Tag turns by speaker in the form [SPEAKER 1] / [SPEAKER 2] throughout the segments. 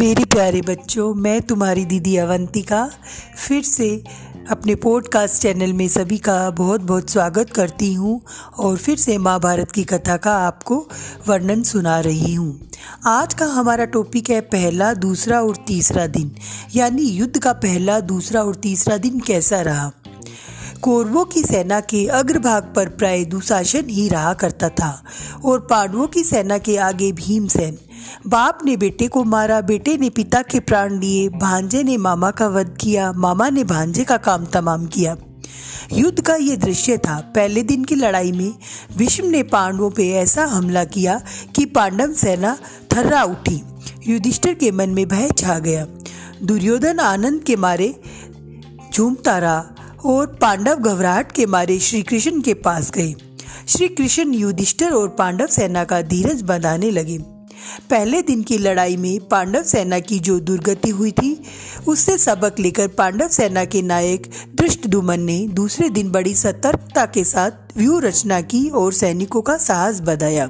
[SPEAKER 1] मेरे प्यारे बच्चों, मैं तुम्हारी दीदी अवंतिका फिर से अपने पॉडकास्ट चैनल में सभी का बहुत बहुत स्वागत करती हूँ और फिर से महाभारत की कथा का आपको वर्णन सुना रही हूँ। आज का हमारा टॉपिक है पहला, दूसरा और तीसरा दिन, यानी युद्ध का पहला, दूसरा और तीसरा दिन कैसा रहा? कौरवों की सेना के अग्रभाग पर प्राय दुशासन ही रहा करता था और पांडवों की सेना के आगे भीमसेन बाप ने बेटे को मारा, बेटे ने पिता के प्राण लिए, भांजे ने मामा का वध किया, मामा ने भांजे का काम तमाम किया। युद्ध का ये दृश्य था। पहले दिन की लड़ाई में भीष्म ने पांडवों पे ऐसा हमला किया कि पांडव सेना थर्रा उठी। युधिष्ठिर के मन में भय छा गया। दुर्योधन आनंद के मारे झूमता रहा और पांडव घबराहट के मारे श्री कृष्ण के पास गए। श्री कृष्ण युधिष्ठिर और पांडव सेना का धीरज बंधाने लगे। पहले दिन की लड़ाई में पांडव सेना की जो दुर्गति हुई थी, उससे सबक लेकर पांडव सेना के नायक दृष्ट दुमन ने दूसरे दिन बड़ी सतर्कता के साथ व्यूह रचना की और सैनिकों का साहस बढ़ाया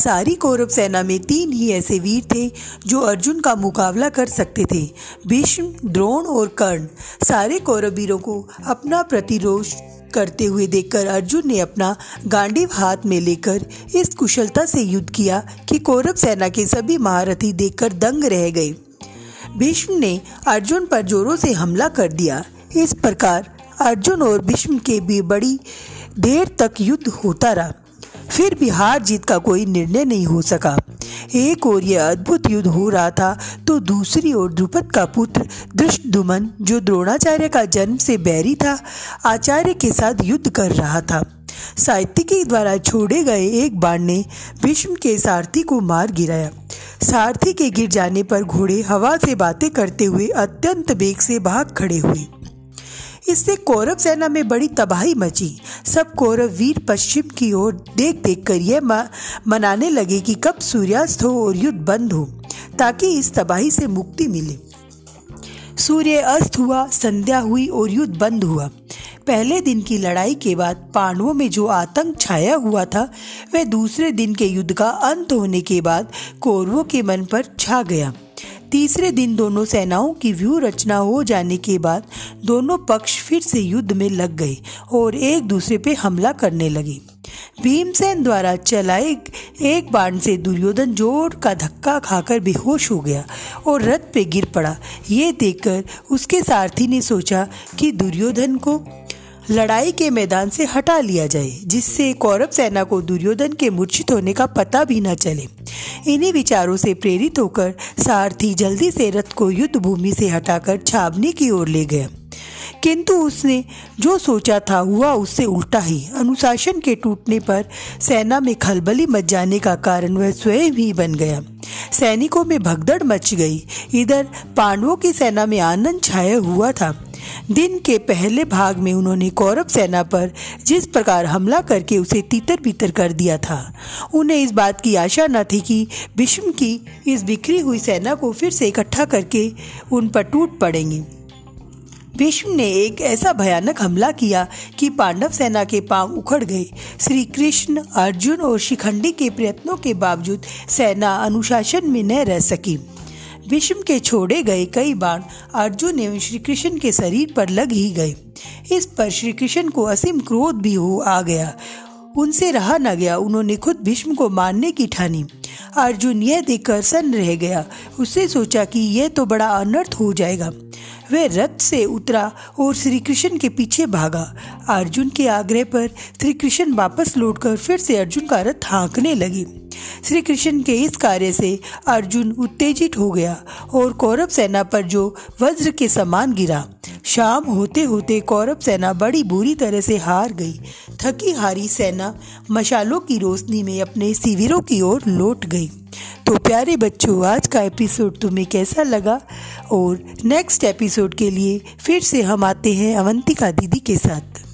[SPEAKER 1] सारी कौरव सेना में तीन ही ऐसे वीर थे, जो अर्जुन का मुकाबला कर सकते थे। भीष्म, द्रोण और कर्ण, सारे कौरव वीरों को अपना प्रतिरोध करते हुए देखकर अर्जुन ने अपना गांडीव हाथ में लेकर इस कुशलता से युद्ध किया कि कौरव सेना के सभी महारथी देखकर दंग रह गए। भीष्म ने अर्जुन पर जोरों से हमला कर दिया। इस प्रकार अर्जुन और भीष्म के भी बड़ी देर तक युद्ध होता रहा। फिर भी हार जीत का कोई निर्णय नहीं हो सका। एक ओर यह अद्भुत युद्ध हो रहा था तो दूसरी ओर द्रुपद का पुत्र दृष्टुमन जो द्रोणाचार्य का जन्म से बैरी था, आचार्य के साथ युद्ध कर रहा था। साहित्यिकी द्वारा छोड़े गए एक बाण ने भीष्म के सारथी को मार गिराया। सारथी के गिर जाने पर घोड़े हवा से बातें करते हुए अत्यंत बेग से भाग खड़े हुए। इससे कौरव सेना में बड़ी तबाही मची। सब कौरव वीर पश्चिम की ओर देख देख कर यह मनाने लगे कि कब सूर्यास्त हो और युद्ध बंद हो, ताकि इस तबाही से मुक्ति मिले। सूर्य अस्त हुआ, संध्या हुई और युद्ध बंद हुआ। पहले दिन की लड़ाई के बाद पांडवों में जो आतंक छाया हुआ था, वह दूसरे दिन के युद्ध का अंत होने के बाद कौरवों के मन पर छा गया। तीसरे दिन दोनों सेनाओं की व्यू रचना हो जाने के बाद दोनों पक्ष फिर से युद्ध में लग गए और एक दूसरे पे हमला करने लगे। भीमसेन द्वारा चलाए एक बाण से दुर्योधन ज़ोर का धक्का खाकर बेहोश हो गया और रथ पे गिर पड़ा। ये देखकर उसके सारथी ने सोचा कि दुर्योधन को लड़ाई के मैदान से हटा लिया जाए, जिससे कौरव सेना को दुर्योधन के मूर्छित होने का पता भी न चले। इन्हीं विचारों से प्रेरित होकर सारथी जल्दी से रथ को युद्ध भूमि से हटाकर छावनी की ओर ले गया। किंतु उसने जो सोचा था, हुआ उससे उल्टा ही। अनुशासन के टूटने पर सेना में खलबली मच जाने का कारण वह स्वयं ही बन गया। सैनिकों में भगदड़ मच गई। इधर पांडवों की सेना में आनंद छाया हुआ था। दिन के पहले भाग में उन्होंने कौरव सेना पर जिस प्रकार हमला करके उसे तीतर बीतर कर दिया था, उन्हें इस बात की आशा न थी कि भीष्म की इस बिखरी हुई सेना को फिर से इकट्ठा करके उन पर टूट पड़ेंगे। भीष्म ने एक ऐसा भयानक हमला किया कि पांडव सेना के पाँव उखड़ गए। श्री कृष्ण, अर्जुन और शिखंडी के प्रयत्नों के बावजूद सेना अनुशासन में न रह सकी। भीष्म के छोड़े गए कई बाण अर्जुन एवं श्री कृष्ण के शरीर पर लग ही गए। इस पर श्री कृष्ण को असीम क्रोध भी हो आ गया। उनसे रहा न गया। उन्होंने खुद भीष्म को मारने की ठानी। अर्जुन यह देखकर सन्न रह गया। उससे सोचा कि यह तो बड़ा अनर्थ हो जाएगा। वह रथ से उतरा और श्री कृष्ण के पीछे भागा। अर्जुन के आग्रह पर श्री कृष्ण वापस लौटकर फिर से अर्जुन का रथ हाँकने लगे। श्री कृष्ण के इस कार्य से अर्जुन उत्तेजित हो गया और कौरव सेना पर जो वज्र के समान गिरा। शाम होते होते कौरव सेना बड़ी बुरी तरह से हार गई। थकी हारी सेना मशालों की रोशनी में अपने शिविरों की ओर लौट गई। तो प्यारे बच्चों, आज का एपिसोड तुम्हें कैसा लगा? और नेक्स्ट एपिसोड के लिए फिर से हम आते हैं अवंतिका दीदी के साथ।